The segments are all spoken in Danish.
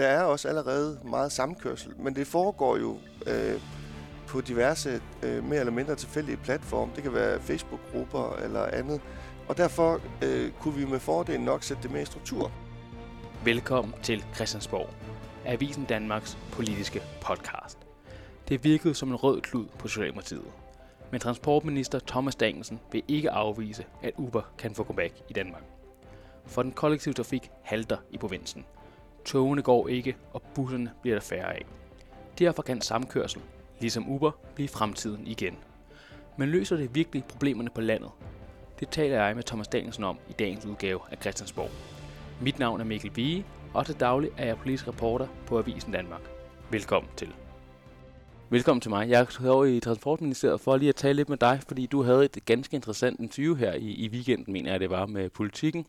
der er også allerede meget samkørsel, men det foregår jo øh, på diverse øh, mere eller mindre tilfældige platforme. Det kan være Facebook-grupper eller andet. Og derfor øh, kunne vi med fordel nok sætte det mere i struktur. Velkommen til Christiansborg, Avisen Danmarks politiske podcast. Det virkede som en rød klud på Socialdemokratiet. Men transportminister Thomas Danielsen vil ikke afvise, at Uber kan få comeback i Danmark. For den kollektive trafik halter i provinsen. Togene går ikke, og busserne bliver der færre af. Derfor kan samkørsel, ligesom Uber, blive fremtiden igen. Men løser det virkelig problemerne på landet? Det taler jeg med Thomas Danielsen om i dagens udgave af Christiansborg. Mit navn er Mikkel Vige, og til daglig er jeg politisk reporter på Avisen Danmark. Velkommen til. Velkommen til mig. Jeg er over i Transportministeriet for lige at tale lidt med dig, fordi du havde et ganske interessant interview her i, i weekenden, mener jeg det var, med politikken,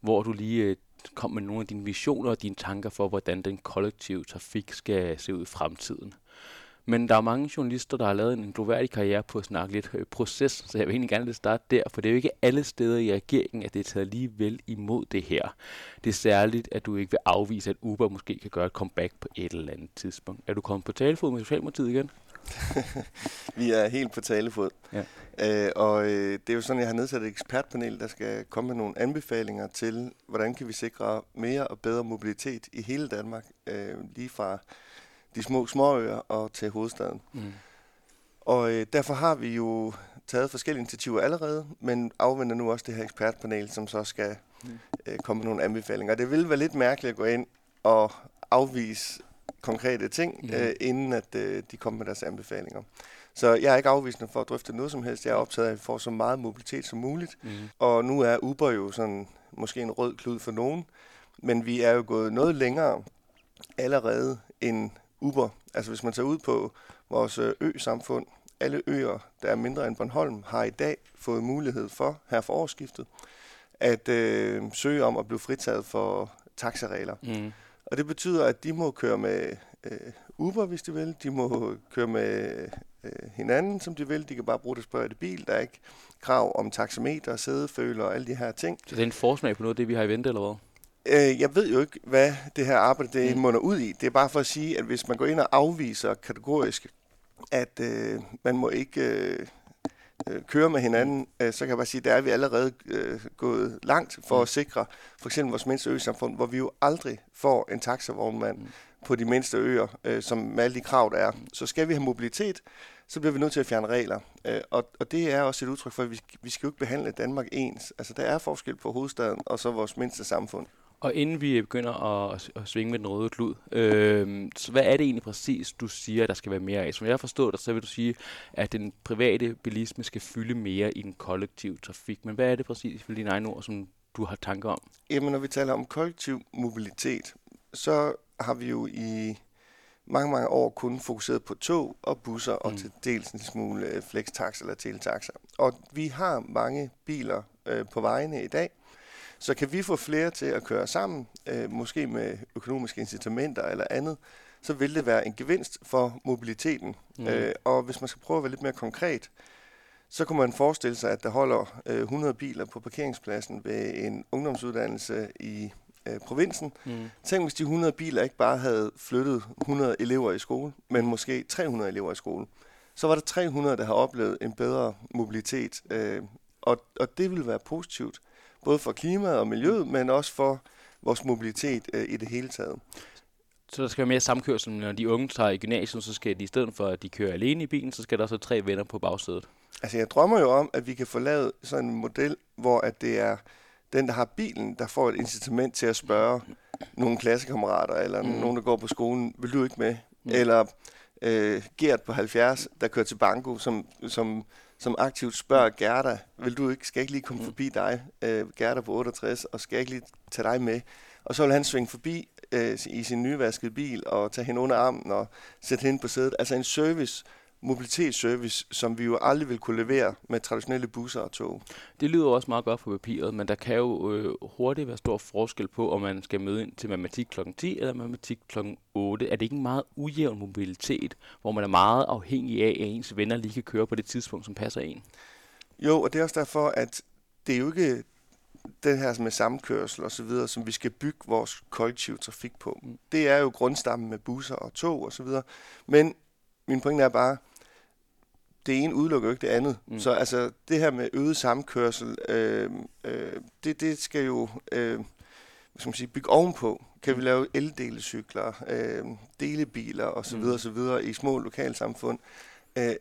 hvor du lige øh, kom med nogle af dine visioner og dine tanker for, hvordan den kollektive trafik skal se ud i fremtiden. Men der er mange journalister, der har lavet en gloværdig karriere på at snakke lidt øh, proces, så jeg vil egentlig gerne starte der, for det er jo ikke alle steder i regeringen, at det er taget lige vel imod det her. Det er særligt, at du ikke vil afvise, at Uber måske kan gøre et comeback på et eller andet tidspunkt. Er du kommet på talefod med Socialdemokratiet igen? vi er helt på talefod. Ja. Øh, og øh, det er jo sådan, at jeg har nedsat et ekspertpanel, der skal komme med nogle anbefalinger til, hvordan kan vi sikre mere og bedre mobilitet i hele Danmark, øh, lige fra de små småøer og til hovedstaden. Mm. Og øh, derfor har vi jo taget forskellige initiativer allerede, men afventer nu også det her ekspertpanel, som så skal mm. øh, komme med nogle anbefalinger. Det vil være lidt mærkeligt at gå ind og afvise konkrete ting, mm. øh, inden at øh, de kommer med deres anbefalinger. Så jeg er ikke afvisende for at drøfte noget som helst. Jeg er optaget af, at vi får så meget mobilitet som muligt. Mm. Og nu er Uber jo sådan måske en rød klud for nogen, men vi er jo gået noget længere allerede end Uber. Altså hvis man tager ud på vores øh, ø-samfund, alle øer, der er mindre end Bornholm, har i dag fået mulighed for, her for årsskiftet, at øh, søge om at blive fritaget for taxaregler. Mm. Og det betyder, at de må køre med øh, Uber, hvis de vil. De må køre med øh, hinanden, som de vil. De kan bare bruge deres private bil. Der er ikke krav om taxameter, sædeføler og alle de her ting. Så det er en forsmag på noget af det, vi har i vente, eller hvad? Øh, jeg ved jo ikke, hvad det her arbejde det mm. munder ud i. Det er bare for at sige, at hvis man går ind og afviser kategorisk, at øh, man må ikke øh, øh, køre med hinanden, øh, så kan jeg bare sige, at der er vi allerede øh, gået langt for mm. at sikre for eksempel vores mindste ø-samfund, hvor vi jo aldrig får en taxavognmand mm. på de mindste øer, øh, som med alle de krav, der er. Så skal vi have mobilitet, så bliver vi nødt til at fjerne regler. Øh, og, og det er også et udtryk for, at vi, vi skal jo ikke behandle Danmark ens. Altså, der er forskel på hovedstaden og så vores mindste samfund. Og inden vi begynder at, at svinge med den røde klud, øh, så hvad er det egentlig præcis, du siger, der skal være mere af? Som jeg har forstået dig, så vil du sige, at den private bilisme skal fylde mere i den kollektive trafik. Men hvad er det præcis for dine egne ord, som du har tanker om? Jamen, når vi taler om kollektiv mobilitet, så har vi jo i mange, mange år kun fokuseret på tog og busser mm. og til dels en smule øh, flextax eller teletaxer. Og vi har mange biler øh, på vejene i dag, så kan vi få flere til at køre sammen, øh, måske med økonomiske incitamenter eller andet, så vil det være en gevinst for mobiliteten. Mm. Øh, og hvis man skal prøve at være lidt mere konkret, så kunne man forestille sig, at der holder øh, 100 biler på parkeringspladsen ved en ungdomsuddannelse i øh, provinsen. Mm. Tænk, hvis de 100 biler ikke bare havde flyttet 100 elever i skole, men måske 300 elever i skole. Så var der 300, der har oplevet en bedre mobilitet. Øh, og, og det ville være positivt både for klimaet og miljøet, men også for vores mobilitet øh, i det hele taget. Så der skal være mere samkørsel, når de unge tager i gymnasiet, så skal de i stedet for, at de kører alene i bilen, så skal der så tre venner på bagsædet. Altså jeg drømmer jo om, at vi kan få lavet sådan en model, hvor at det er den, der har bilen, der får et incitament til at spørge nogle klassekammerater, eller mm. nogen, der går på skolen, vil du ikke med? Mm. Eller øh, Gert på 70, der kører til banko, som, som som aktivt spørger Gerda, vil du ikke, skal jeg ikke lige komme mm. forbi dig, øh, Gerda på 68, og skal jeg ikke lige tage dig med? Og så vil han svinge forbi øh, i sin nyvaskede bil og tage hende under armen og sætte hende på sædet. Altså en service, mobilitetsservice, som vi jo aldrig vil kunne levere med traditionelle busser og tog. Det lyder også meget godt på papiret, men der kan jo øh, hurtigt være stor forskel på, om man skal møde ind til matematik kl. 10 eller matematik kl. 8. Er det ikke en meget ujævn mobilitet, hvor man er meget afhængig af, at ens venner lige kan køre på det tidspunkt, som passer en? Jo, og det er også derfor, at det er jo ikke det her med samkørsel og så videre, som vi skal bygge vores kollektive trafik på. Det er jo grundstammen med busser og tog og så videre. Men min pointe er bare, det ene udelukker jo ikke det andet. Mm. Så altså, det her med øget samkørsel, øh, øh, det, det skal jo øh, hvad skal man sige, bygge ovenpå. Kan vi mm. lave eldelecykler, øh, delebiler osv. Mm. osv. i små lokalsamfund? Øh,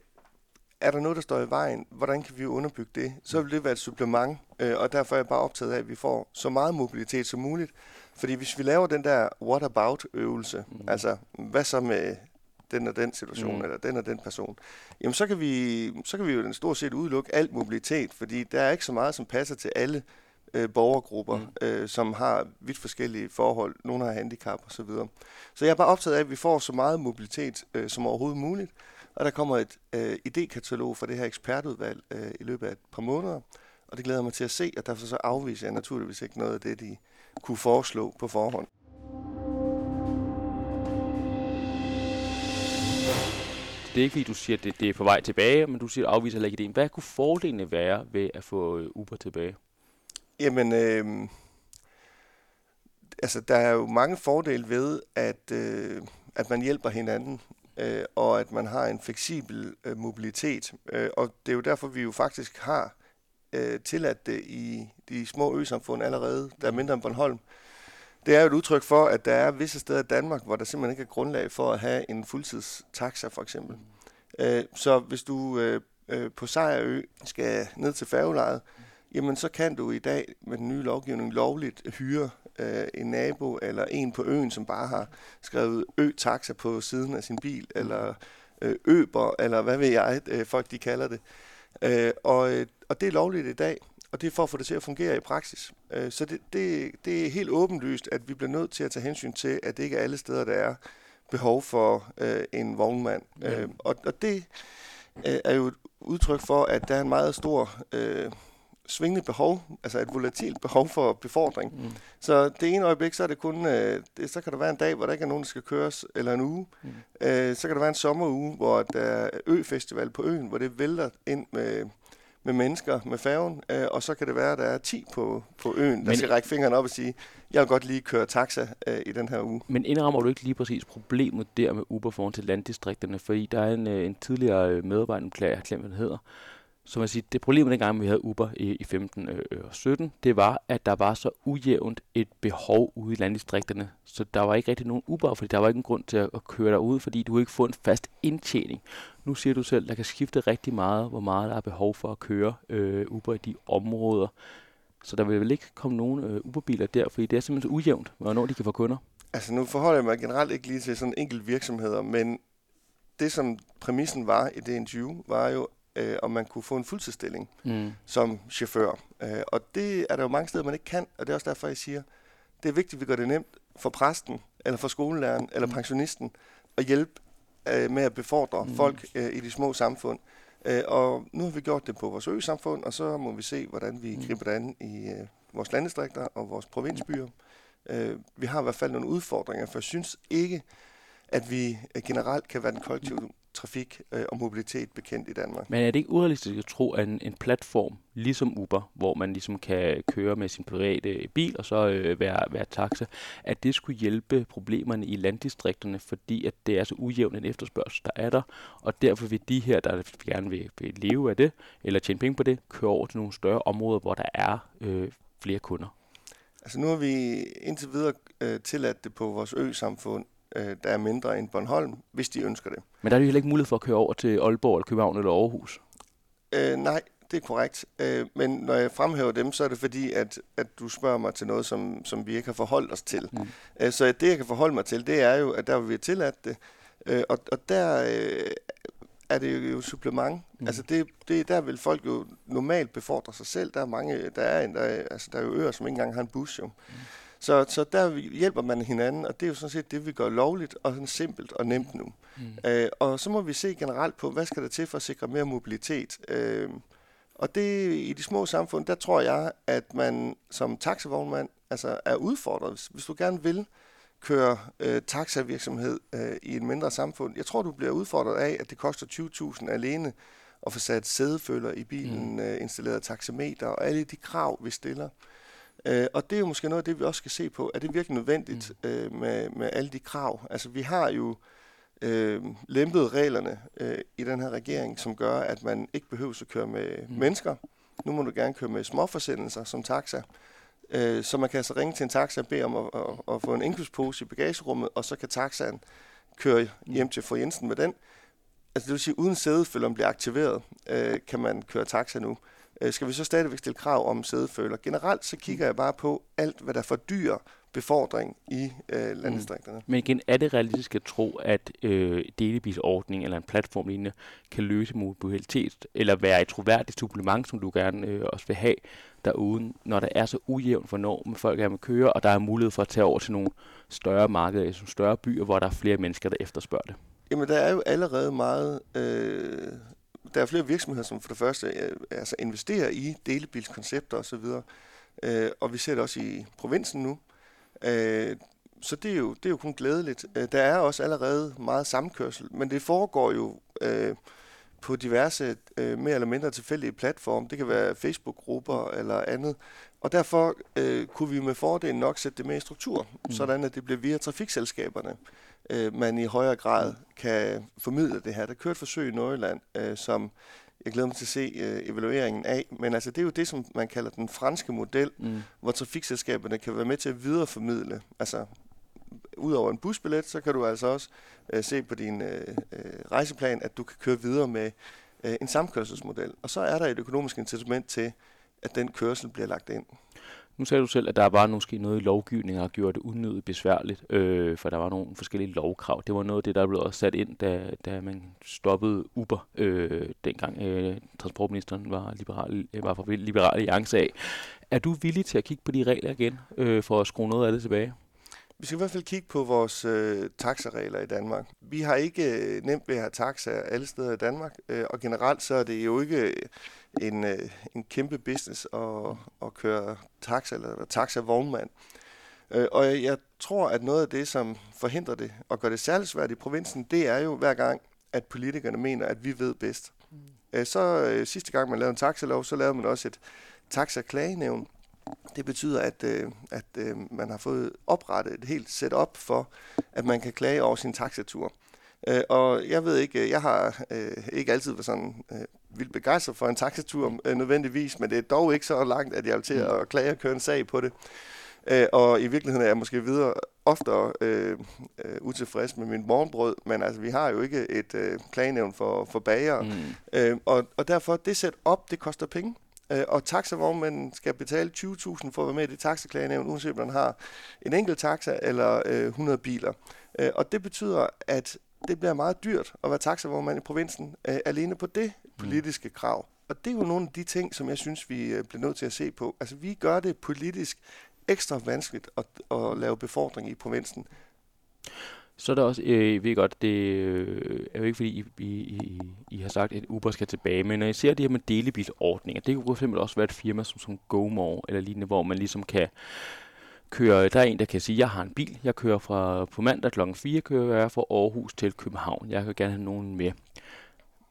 er der noget, der står i vejen? Hvordan kan vi underbygge det? Så vil det være et supplement, øh, og derfor er jeg bare optaget af, at vi får så meget mobilitet som muligt. Fordi hvis vi laver den der what about øvelse, mm. altså hvad så med den og den situation, mm. eller den og den person, jamen så kan vi, så kan vi jo den stort set udelukke alt mobilitet, fordi der er ikke så meget, som passer til alle øh, borgergrupper, mm. øh, som har vidt forskellige forhold. Nogle har handicap og Så, videre. så jeg er bare optaget af, at vi får så meget mobilitet øh, som overhovedet muligt, og der kommer et øh, idékatalog fra det her ekspertudvalg øh, i løbet af et par måneder, og det glæder jeg mig til at se, og derfor så afviser jeg naturligvis ikke noget af det, de kunne foreslå på forhånd. Det er ikke fordi, du siger, at det, det er på vej tilbage, men du siger, at du afviser heller ikke ideen. Hvad kunne fordelene være ved at få øh, Uber tilbage? Jamen, øh, altså, der er jo mange fordele ved, at, øh, at man hjælper hinanden øh, og at man har en fleksibel øh, mobilitet. Øh, og det er jo derfor, vi jo faktisk har øh, tilladt det i de små øsamfund allerede, der er mindre end Bornholm. Det er jo et udtryk for, at der er visse steder i Danmark, hvor der simpelthen ikke er grundlag for at have en fuldtidstaxa for eksempel. Øh, så hvis du øh, øh, på Sejrø skal ned til færgelejet, jamen så kan du i dag med den nye lovgivning lovligt hyre øh, en nabo eller en på øen, som bare har skrevet ø-taxa på siden af sin bil, eller øh, øber, eller hvad ved jeg, øh, folk de kalder det. Øh, og, øh, og det er lovligt i dag, og det er for at få det til at fungere i praksis. Øh, så det, det, det er helt åbenlyst, at vi bliver nødt til at tage hensyn til, at det ikke er alle steder, der er behov for øh, en vognmand. Ja. Øh, og, og det øh, er jo et udtryk for, at der er en meget stor... Øh, svingende behov, altså et volatilt behov for befordring. Mm. Så det ene øjeblik, så er det kun, øh, det, så kan der være en dag, hvor der ikke er nogen, der skal køres, eller en uge. Mm. Øh, så kan der være en sommeruge, hvor der er ø-festival på øen, hvor det vælter ind med, med mennesker med færgen, øh, og så kan det være, at der er 10 på, på øen, der men, skal række fingrene op og sige, jeg vil godt lige køre taxa øh, i den her uge. Men indrammer du ikke lige præcis problemet der med Uber foran til landdistrikterne, fordi der er en, øh, en tidligere øh, medarbejder, jeg har glemt, hvad den hedder, så man siger, det problem dengang, vi havde Uber i, i 15 øh, og 17, det var, at der var så ujævnt et behov ude i landdistrikterne. Så der var ikke rigtig nogen Uber, fordi der var ikke en grund til at, at køre derud, fordi du ikke få en fast indtjening. Nu siger du selv, der kan skifte rigtig meget, hvor meget der er behov for at køre øh, Uber i de områder. Så der vil vel ikke komme nogen øh, Uberbiler der, fordi det er simpelthen så ujævnt, hvornår de kan få kunder. Altså nu forholder jeg mig generelt ikke lige til sådan enkelt virksomheder, men det som præmissen var i det interview, var jo, øh, om man kunne få en fuldtidsstilling mm. som chauffør. Øh, og det er der jo mange steder, man ikke kan, og det er også derfor, jeg siger, det er vigtigt, at vi gør det nemt for præsten, eller for skolelæreren, eller mm. pensionisten, at hjælpe øh, med at befordre mm. folk øh, i de små samfund. Øh, og nu har vi gjort det på vores ø-samfund, og så må vi se, hvordan vi mm. griber det an i øh, vores landdistrikter og vores provinsbyer. Øh, vi har i hvert fald nogle udfordringer, for jeg synes ikke, at vi øh, generelt kan være den kollektive trafik øh, og mobilitet bekendt i Danmark. Men er det ikke urealistisk at tro, at en, en platform ligesom Uber, hvor man ligesom kan køre med sin private bil og så øh, være, være taxa, at det skulle hjælpe problemerne i landdistrikterne, fordi at det er så ujævn en efterspørgsel, der er der, og derfor vil de her, der gerne vil, vil leve af det, eller tjene penge på det, køre over til nogle større områder, hvor der er øh, flere kunder. Altså nu har vi indtil videre øh, tilladt det på vores ø-samfund, øh, der er mindre end Bornholm, hvis de ønsker det. Men der er jo heller ikke mulighed for at køre over til Aalborg, eller København eller Aarhus? Øh, nej, det er korrekt. Øh, men når jeg fremhæver dem, så er det fordi, at, at du spørger mig til noget, som, som vi ikke har forholdt os til. Mm. Øh, så det, jeg kan forholde mig til, det er jo, at der vil vi tilladt det. Øh, og, og der øh, er det jo, supplement. Mm. Altså det, det, der vil folk jo normalt befordre sig selv. Der er mange, der er, der er, altså der er jo øer, som ikke engang har en bus jo. Mm. Så, så der hjælper man hinanden, og det er jo sådan set det, vi gør lovligt og sådan simpelt og nemt nu. Mm. Øh, og så må vi se generelt på, hvad skal der til for at sikre mere mobilitet. Øh, og det i de små samfund, der tror jeg, at man som taxavognmand altså, er udfordret. Hvis, hvis du gerne vil køre øh, taxavirksomhed øh, i et mindre samfund, jeg tror, du bliver udfordret af, at det koster 20.000 alene at få sat sædefølger i bilen, mm. øh, installeret taxameter og alle de krav, vi stiller. Øh, og det er jo måske noget af det, vi også skal se på. Er det virkelig nødvendigt mm. øh, med, med alle de krav? Altså vi har jo øh, lempet reglerne øh, i den her regering, som gør, at man ikke behøver at køre med mm. mennesker. Nu må du gerne køre med småforsendelser som taxa. Øh, så man kan altså ringe til en taxa og bede om at, at, at få en indkøbspose i bagagerummet, og så kan taxaen køre hjem til fru Jensen med den. Altså det vil sige, uden sædeføleren bliver aktiveret, øh, kan man køre taxa nu. Øh, skal vi så stadigvæk stille krav om sædeføler? Generelt så kigger jeg bare på alt, hvad der fordyrer befordring i øh, landdistrikterne. Mm. Men igen, er det realistisk at tro, at øh, delebilsordning eller en platform lignende kan løse mobilitet, eller være et troværdigt supplement, som du gerne øh, også vil have derude, når der er så ujævnt, hvornår med folk er med køre, og der er mulighed for at tage over til nogle større markeder, nogle større byer, hvor der er flere mennesker, der efterspørger det? Jamen, der er jo allerede meget... Øh, der er flere virksomheder, som for det første øh, altså investerer i delebilskoncepter osv., øh, og vi ser det også i provinsen nu. Øh, så det er, jo, det er jo kun glædeligt. Øh, der er også allerede meget samkørsel, men det foregår jo øh, på diverse øh, mere eller mindre tilfældige platforme. Det kan være Facebook-grupper eller andet. Og derfor øh, kunne vi med fordel nok sætte det med i struktur, mm. sådan at det bliver via trafikselskaberne, øh, man i højere grad kan formidle det her. Der kører et forsøg i Nordjylland, øh, som jeg glæder mig til at se øh, evalueringen af. Men altså, det er jo det, som man kalder den franske model, mm. hvor trafikselskaberne kan være med til at videreformidle. Altså, udover en busbillet, så kan du altså også øh, se på din øh, øh, rejseplan, at du kan køre videre med øh, en samkørselsmodel. Og så er der et økonomisk incitament til, at den kørsel bliver lagt ind. Nu sagde du selv, at der var måske noget i lovgivningen, der gjorde det unødigt besværligt, øh, for der var nogle forskellige lovkrav. Det var noget af det, der blev også sat ind, da, da man stoppede Uber, øh, dengang øh, transportministeren var, liberal, øh, var fra Liberal Alliance af. Er du villig til at kigge på de regler igen, øh, for at skrue noget af det tilbage? Vi skal i hvert fald kigge på vores øh, taxaregler i Danmark. Vi har ikke øh, nemt ved at have taxaer alle steder i Danmark, øh, og generelt så er det jo ikke en, øh, en kæmpe business at, at køre taxa eller taxa-vognmand. Øh, og jeg, tror, at noget af det, som forhindrer det og gør det særligt svært i provinsen, det er jo hver gang, at politikerne mener, at vi ved bedst. Mm. Øh, så øh, sidste gang, man lavede en taxalov, så lavede man også et taxa-klagenævn, det betyder, at, øh, at øh, man har fået oprettet et helt setup for, at man kan klage over sin taxatur. Øh, og jeg ved ikke, jeg har øh, ikke altid været sådan øh, vildt begejstret for en taxatur øh, nødvendigvis, men det er dog ikke så langt, at jeg vil til at mm. klage og køre en sag på det. Øh, og i virkeligheden er jeg måske videre oftere øh, øh, utilfreds med min morgenbrød, men altså, vi har jo ikke et øh, klagenævn for, for bager. Mm. Øh, og, og derfor, det sæt op, det koster penge. Øh, og taxavognmænden skal betale 20.000 for at være med i det taxaklagenævn, uanset om man har en enkelt taxa eller øh, 100 biler. Øh, og det betyder, at det bliver meget dyrt at være taxavognmand i provinsen, øh, alene på det politiske krav. Og det er jo nogle af de ting, som jeg synes, vi øh, bliver nødt til at se på. Altså, vi gør det politisk ekstra vanskeligt at, at lave befordring i provinsen. Så er der også, øh, jeg ved godt, det øh, er jo ikke fordi, I, I, I har sagt, at Uber skal tilbage, men når I ser det her med delebilsordninger, det kunne simpelthen også være et firma som, som GoMore eller lignende, hvor man ligesom kan køre, der er en, der kan sige, jeg har en bil, jeg kører fra på mandag kl. 4, kører jeg fra Aarhus til København, jeg kan gerne have nogen med.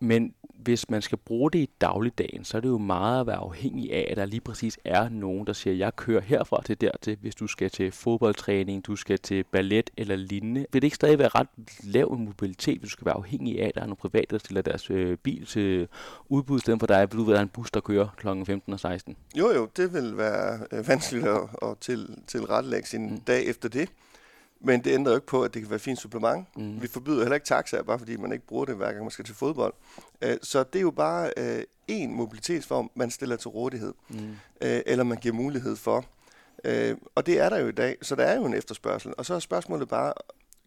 Men hvis man skal bruge det i dagligdagen, så er det jo meget at være afhængig af, at der lige præcis er nogen, der siger, jeg kører herfra til dertil, hvis du skal til fodboldtræning, du skal til ballet eller lignende. Vil det ikke stadig være ret lav en mobilitet, hvis du skal være afhængig af, at der er nogle private, der stiller deres øh, bil til udbud, i stedet for dig, vil du være en bus, der kører kl. 15 og 16? Jo, jo, det vil være øh, vanskeligt at, at til, tilrettelægge sin mm. dag efter det. Men det ændrer jo ikke på, at det kan være et fint supplement. Mm. Vi forbyder heller ikke taxaer, bare fordi man ikke bruger det, hver gang man skal til fodbold. Uh, så det er jo bare uh, en mobilitetsform, man stiller til rådighed, mm. uh, eller man giver mulighed for. Og det er der jo i dag, så der er jo en efterspørgsel. Og så er spørgsmålet bare,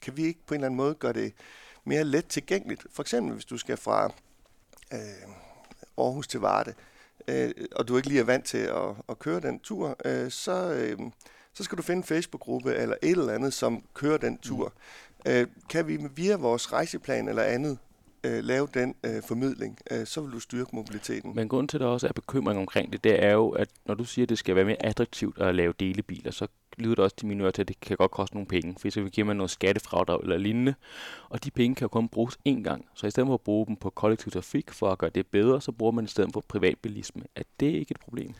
kan vi ikke på en eller anden måde gøre det mere let tilgængeligt? For eksempel, hvis du skal fra uh, Aarhus til Varde, uh, og du ikke lige er vant til at, at køre den tur, så... Uh, så skal du finde en Facebook-gruppe eller et eller andet, som kører den tur. Mm. Øh, kan vi via vores rejseplan eller andet øh, lave den øh, formidling, øh, så vil du styrke mobiliteten. Men grund til, at der også er bekymring omkring det, det er jo, at når du siger, at det skal være mere attraktivt at lave delebiler, så lyder det også til mine ører til, at det kan godt koste nogle penge, for så giver man noget skattefradrag eller lignende, og de penge kan jo kun bruges én gang. Så i stedet for at bruge dem på kollektiv trafik for at gøre det bedre, så bruger man i stedet for privatbilisme. Er det ikke et problem?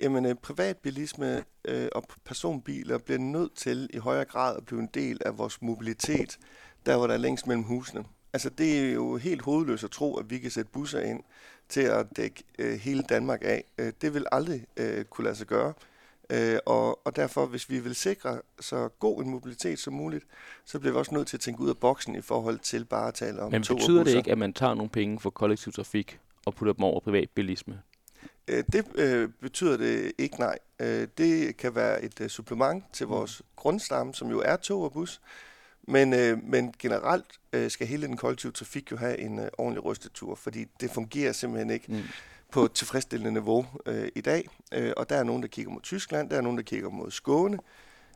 Jamen, øh, privatbilisme øh, og personbiler bliver nødt til i højere grad at blive en del af vores mobilitet, der hvor der er længst mellem husene. Altså, det er jo helt hovedløst at tro, at vi kan sætte busser ind til at dække øh, hele Danmark af. Øh, det vil aldrig øh, kunne lade sig gøre. Øh, og, og derfor, hvis vi vil sikre så god en mobilitet som muligt, så bliver vi også nødt til at tænke ud af boksen i forhold til bare at tale om Men betyder det ikke, at man tager nogle penge for kollektiv trafik og putter dem over privatbilisme? Øh, det øh, betyder det ikke, nej. Øh, det kan være et øh, supplement til mm. vores mm. grundstamme, som jo er tog og bus. Men, øh, men generelt øh, skal hele den kollektive trafik jo have en øh, ordentlig rystetur, fordi det fungerer simpelthen ikke. Mm på et tilfredsstillende niveau øh, i dag. Øh, og der er nogen, der kigger mod Tyskland, der er nogen, der kigger mod Skåne.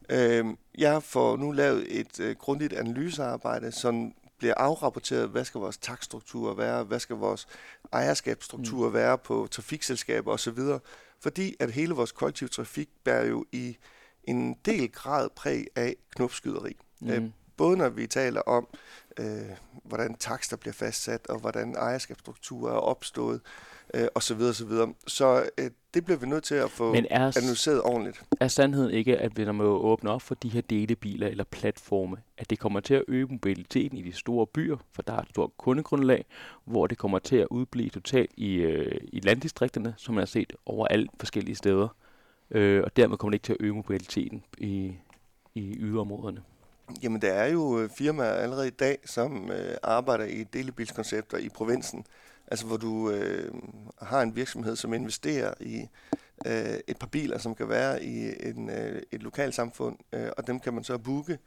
Øh, jeg får nu lavet et øh, grundigt analysearbejde, som bliver afrapporteret, hvad skal vores takstruktur være, hvad skal vores ejerskabsstruktur mm. være på trafikselskaber osv., fordi at hele vores kollektiv trafik bærer jo i en del grad præg af knopskyderi. Mm. Øh, både når vi taler om, øh, hvordan takster bliver fastsat, og hvordan ejerskabsstrukturer er opstået, øh, osv. osv. Så øh, det bliver vi nødt til at få Men er, analyseret ordentligt. Er sandheden ikke, at vi når man åbner op for de her delebiler eller platforme, at det kommer til at øge mobiliteten i de store byer, for der er et stort kundegrundlag, hvor det kommer til at udblive totalt i, øh, i landdistrikterne, som man har set overalt forskellige steder. Øh, og dermed kommer det ikke til at øge mobiliteten i, i yderområderne. Jamen, der er jo øh, firmaer allerede i dag, som øh, arbejder i delebilskoncepter i provinsen, Altså hvor du øh, har en virksomhed, som investerer i øh, et par biler, som kan være i en, øh, et lokalsamfund, øh, og dem kan man så booke,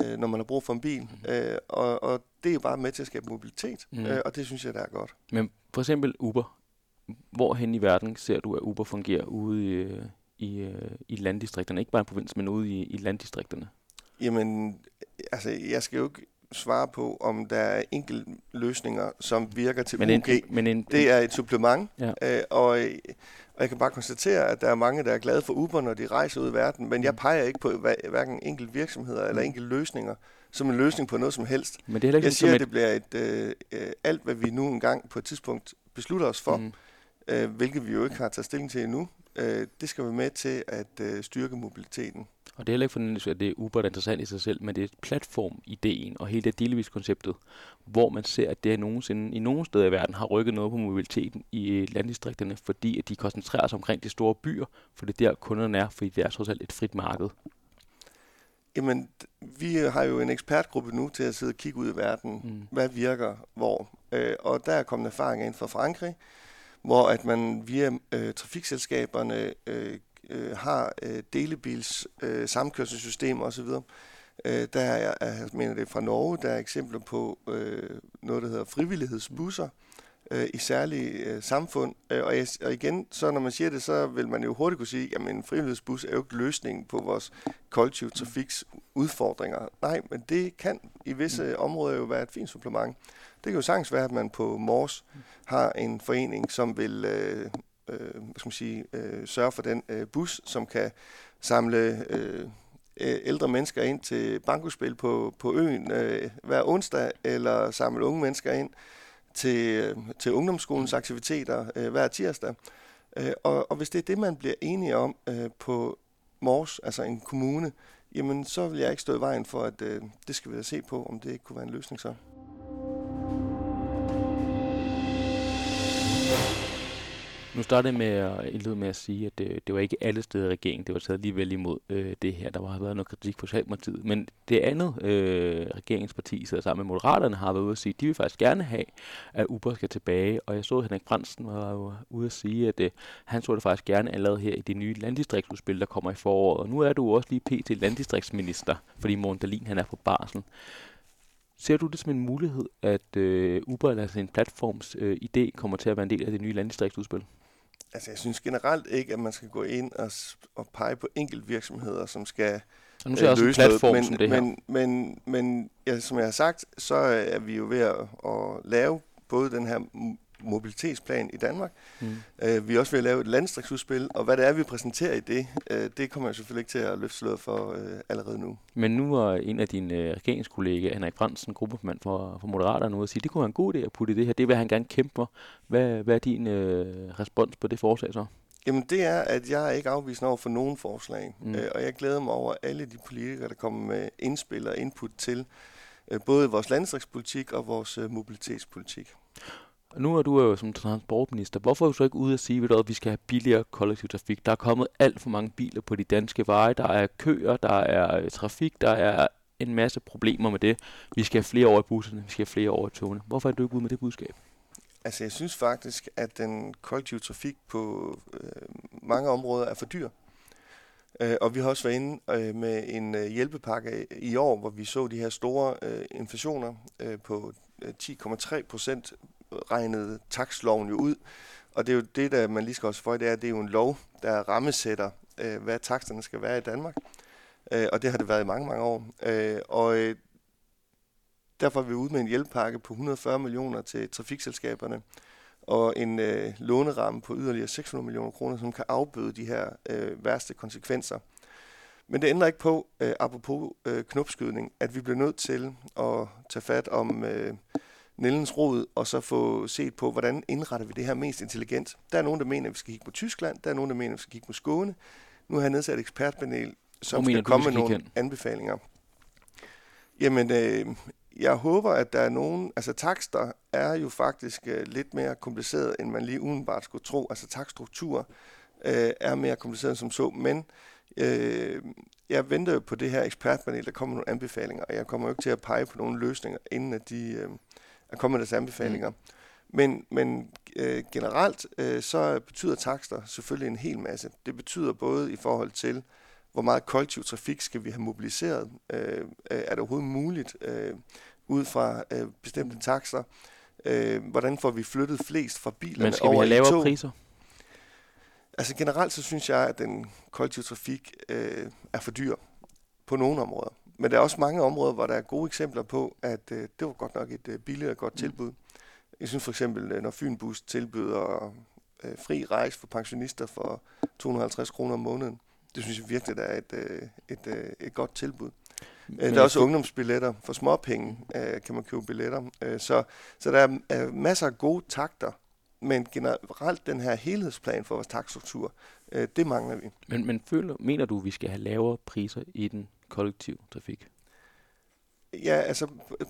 øh, når man har brug for en bil. Mm. Øh, og, og det er jo bare med til at skabe mobilitet, mm. øh, og det synes jeg, der er godt. Men for eksempel Uber. Hvorhen i verden ser du, at Uber fungerer ude i, øh, i, øh, i landdistrikterne? Ikke bare i provinsen, men ude i, i landdistrikterne? Jamen, altså, jeg skal jo ikke svare på, om der er enkelte løsninger, som virker til men UG. En, men en, det er et supplement, ja. øh, og, og jeg kan bare konstatere, at der er mange, der er glade for Uber, når de rejser ud i verden, men jeg mm. peger ikke på hverken enkelte virksomheder eller mm. enkelte løsninger som en løsning på noget som helst. Men det er jeg siger, at det bliver et, øh, øh, alt, hvad vi nu engang på et tidspunkt beslutter os for, mm. øh, hvilket vi jo ikke har taget stilling til endnu, øh, det skal være med til at øh, styrke mobiliteten. Og det er heller ikke fornemmelse, at det er Uber, der er interessant i sig selv, men det er platformideen og hele det delvis-konceptet, hvor man ser, at det nogensinde, i nogle steder i verden har rykket noget på mobiliteten i landdistrikterne, fordi at de koncentrerer sig omkring de store byer, for det er der kunderne er, fordi det er trods alt et frit marked. Jamen, vi har jo en ekspertgruppe nu til at sidde og kigge ud i verden. Mm. Hvad virker hvor? Øh, og der er kommet erfaringer ind fra Frankrig, hvor at man via øh, trafikselskaberne øh, øh, har øh, delebils øh, samkørselssystemer osv. Øh, der er, jeg mener det fra Norge, der er eksempler på øh, noget, der hedder frivillighedsbusser øh, i særlige øh, samfund. Øh, og, jeg, og igen, så når man siger det, så vil man jo hurtigt kunne sige, at en frivillighedsbus er jo ikke løsningen på vores kollektive trafiks udfordringer. Nej, men det kan i visse områder jo være et fint supplement. Det kan jo sagtens være, at man på Mors har en forening, som vil øh, øh, hvad skal man sige, øh, sørge for den øh, bus, som kan samle øh, ældre mennesker ind til bankospil på, på øen øh, hver onsdag, eller samle unge mennesker ind til, til ungdomsskolens aktiviteter øh, hver tirsdag. Øh, og, og hvis det er det, man bliver enige om øh, på Mors, altså en kommune, jamen så vil jeg ikke stå i vejen for, at øh, det skal vi da se på, om det ikke kunne være en løsning så. Nu startede jeg med at indlede med at sige, at det, det var ikke alle steder i regeringen, det var taget alligevel imod øh, det her. Der har været noget kritik på Socialdemokratiet. Men det andet øh, regeringsparti, sidder sammen med Moderaterne, har været ude at sige, at de vil faktisk gerne have, at Uber skal tilbage. Og jeg så, at Henrik Fransen var jo ude at sige, at øh, han så det faktisk gerne allerede her i det nye landdistriktsudspil, der kommer i foråret. Og nu er du også lige pt. landdistriktsminister, fordi Morten Dahlin han er på barsel. Ser du det som en mulighed, at øh, Uber eller en platforms øh, idé kommer til at være en del af det nye landdistriktsudspil? Altså, jeg synes generelt ikke, at man skal gå ind og, og pege på enkelt virksomheder, som skal og nu ser jeg også en platform men, som det her. Men, men, men ja, som jeg har sagt, så er vi jo ved at, at lave både den her mobilitetsplan i Danmark. Mm. Uh, vi er også ved at lave et landstriksudspil, og hvad det er, vi præsenterer i det, uh, det kommer jeg selvfølgelig ikke til at løfte slået for uh, allerede nu. Men nu er en af dine uh, regeringskollegaer, Henrik Fransen, gruppemand for, for Moderaterne, ude at sige, det kunne være en god idé at putte i det her. Det vil han gerne kæmpe for. Hvad, hvad er din uh, respons på det forslag så? Jamen det er, at jeg er ikke afvist over for nogen forslag, mm. øh, og jeg glæder mig over alle de politikere, der kommer med indspil og input til øh, både vores landdistriktspolitik og vores øh, mobilitetspolitik. Nu er du jo som transportminister. Hvorfor er du så ikke ude at sige, at vi skal have billigere kollektiv trafik? Der er kommet alt for mange biler på de danske veje. Der er køer, der er øh, trafik, der er en masse problemer med det. Vi skal have flere over i busserne, vi skal have flere over i togene. Hvorfor er du ikke ude med det budskab? Altså, jeg synes faktisk, at den kollektive trafik på øh, mange områder er for dyr. Øh, og vi har også været inde øh, med en øh, hjælpepakke i år, hvor vi så de her store øh, inflationer øh, på øh, 10,3 procent regnede taksloven jo ud. Og det er jo det, der man lige skal også for, det er, at det er jo en lov, der rammesætter, øh, hvad taksterne skal være i Danmark. Øh, og det har det været i mange, mange år. Øh, og øh, derfor er vi ude med en hjælpepakke på 140 millioner til trafikselskaberne, og en øh, låneramme på yderligere 600 millioner kroner, som kan afbøde de her øh, værste konsekvenser. Men det ændrer ikke på, øh, apropos øh, knopskydning, at vi bliver nødt til at tage fat om øh, Nellens råd, og så få set på, hvordan indretter vi det her mest intelligent. Der er nogen, der mener, at vi skal kigge på Tyskland, der er nogen, der mener, at vi skal kigge på Skåne. Nu har jeg nedsat et ekspertpanel, som skal komme med nogle hen? anbefalinger. Jamen, øh, jeg håber, at der er nogen... Altså, takster er jo faktisk øh, lidt mere kompliceret, end man lige udenbart skulle tro. Altså, takstruktur øh, er mere kompliceret som så, men øh, jeg venter jo på det her ekspertpanel, der kommer nogle anbefalinger, og jeg kommer jo ikke til at pege på nogle løsninger, inden at de øh, er kommet med deres anbefalinger. Mm. Men, men øh, generelt øh, så betyder takster selvfølgelig en hel masse. Det betyder både i forhold til, hvor meget kollektiv trafik skal vi have mobiliseret? Øh, er det overhovedet muligt øh, ud fra øh, bestemte takster? Øh, hvordan får vi flyttet flest fra bilerne Men skal vi have lavere priser? Altså generelt så synes jeg, at den kollektive trafik øh, er for dyr på nogle områder. Men der er også mange områder, hvor der er gode eksempler på, at øh, det var godt nok et øh, billigt og godt mm. tilbud. Jeg synes for eksempel, øh, når Fynbus tilbyder øh, fri rejse for pensionister for 250 kroner om måneden, det synes jeg virkelig, der er et, øh, et, et, øh, et godt tilbud. Men der er også ungdomsbilletter. For småpenge øh, kan man købe billetter. Øh, så, så der er øh, masser af gode takter, men generelt den her helhedsplan for vores takstruktur, øh, det mangler vi. Men, men føler, mener du, at vi skal have lavere priser i den kollektive trafik? Ja, altså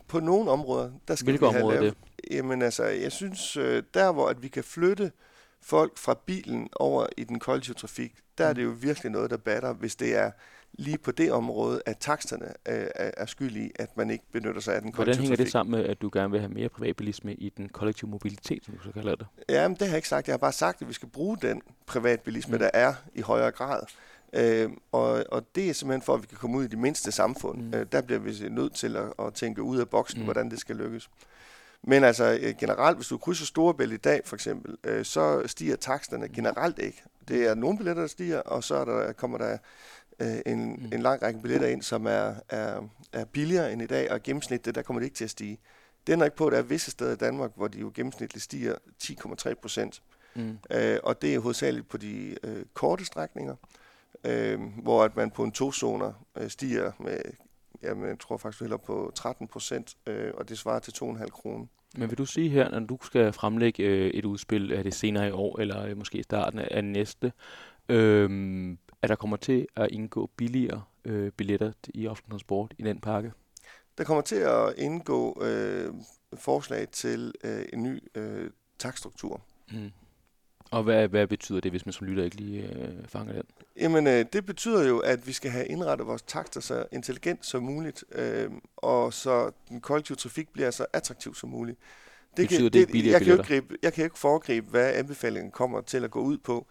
på nogle områder, der skal Hvilke vi have områder lavet, det? Jamen altså, jeg synes, øh, der hvor at vi kan flytte folk fra bilen over i den kollektive trafik, der er det jo virkelig noget, der batter, hvis det er lige på det område, at taksterne øh, er, skyld i, at man ikke benytter sig af den kollektive Hvordan hænger trafik. det sammen med, at du gerne vil have mere privatbilisme i den kollektive mobilitet, som du så kalder det? Jamen, det har jeg ikke sagt. Jeg har bare sagt, at vi skal bruge den privatbilisme, mm. der er i højere grad. Øh, og, og det er simpelthen for, at vi kan komme ud i de mindste samfund. Mm. Øh, der bliver vi nødt til at, at tænke ud af boksen, mm. hvordan det skal lykkes. Men altså øh, generelt, hvis du krydser Storebælt i dag for eksempel, øh, så stiger taksterne generelt ikke. Det er nogle billetter, der stiger, og så er der, kommer der øh, en, mm. en lang række billetter ind, som er, er, er billigere end i dag, og gennemsnittet, der kommer det ikke til at stige. Det er ikke på, at der er visse steder i Danmark, hvor de jo gennemsnitligt stiger 10,3 procent. Mm. Øh, og det er hovedsageligt på de øh, korte strækninger, øh, hvor at man på en to-zoner øh, stiger med, jamen, jeg tror faktisk heller på 13 procent, øh, og det svarer til 2,5 kroner. Men vil du sige her, når du skal fremlægge øh, et udspil, er det senere i år, eller øh, måske starten af næste, øh, at der kommer til at indgå billigere øh, billetter i offentlig transport i den pakke? Der kommer til at indgå øh, forslag til øh, en ny øh, takstruktur. Mm. Og hvad, hvad betyder det, hvis man som lytter ikke lige øh, fanger den? Jamen, øh, det betyder jo, at vi skal have indrettet vores takster så intelligent som muligt, øh, og så den kollektive trafik bliver så attraktiv som muligt. Det betyder kan, det, det jeg, kan jo ikke gribe, jeg kan jo ikke foregribe, hvad anbefalingen kommer til at gå ud på.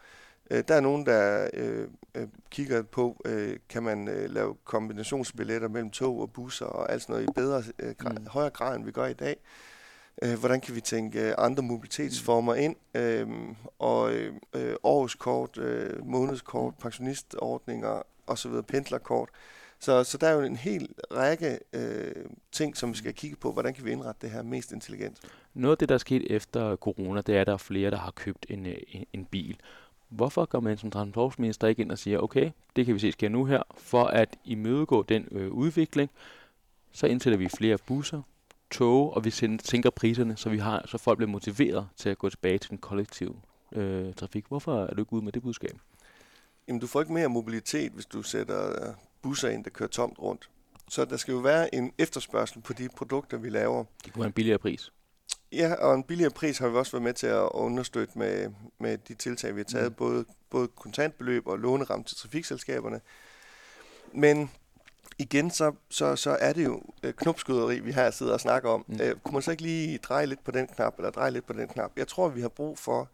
Øh, der er nogen, der øh, øh, kigger på, øh, kan man øh, lave kombinationsbilletter mellem tog og busser og alt sådan noget i bedre, øh, grad, mm. højere grad, end vi gør i dag. Øh, hvordan kan vi tænke øh, andre mobilitetsformer ind? Øh, og øh, øh årskort, øh, månedskort, pensionistordninger osv., pendlerkort. Så, så der er jo en hel række øh, ting, som vi skal kigge på, hvordan kan vi indrette det her mest intelligent. Noget af det, der er sket efter corona, det er, at der er flere, der har købt en, øh, en, en bil. Hvorfor går man som transportminister ikke ind og siger, okay, det kan vi se sker nu her, for at imødegå den øh, udvikling, så indsætter vi flere busser, tog, og vi sænker priserne, så vi har, så folk bliver motiveret til at gå tilbage til den kollektive øh, trafik. Hvorfor er du ikke ude med det budskab? Jamen, du får ikke mere mobilitet, hvis du sætter busser ind, der kører tomt rundt. Så der skal jo være en efterspørgsel på de produkter, vi laver. Det kunne have en billigere pris. Ja, og en billigere pris har vi også været med til at understøtte med, med de tiltag, vi har taget, mm. både, både kontantbeløb og låneramme til trafikselskaberne. Men igen, så, så, så er det jo øh, knopskyderi, vi her sidder og snakker om. Mm. Øh, kunne man så ikke lige dreje lidt på den knap, eller dreje lidt på den knap? Jeg tror, vi har brug for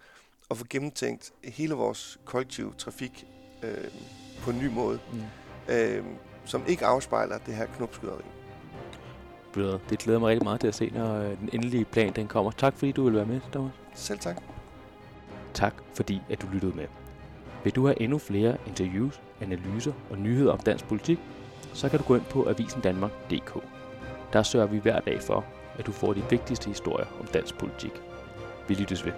at få gennemtænkt hele vores kollektive trafik øh, på en ny måde, mm. øh, som ikke afspejler det her knopskyderi. Det glæder mig rigtig meget til at se, når øh, den endelige plan den kommer. Tak fordi du vil være med, Thomas. Selv tak. Tak fordi at du lyttede med. Vil du have endnu flere interviews, analyser og nyheder om dansk politik, så kan du gå ind på avisendanmark.dk. Der sørger vi hver dag for, at du får de vigtigste historier om dansk politik. Vi lyttes ved.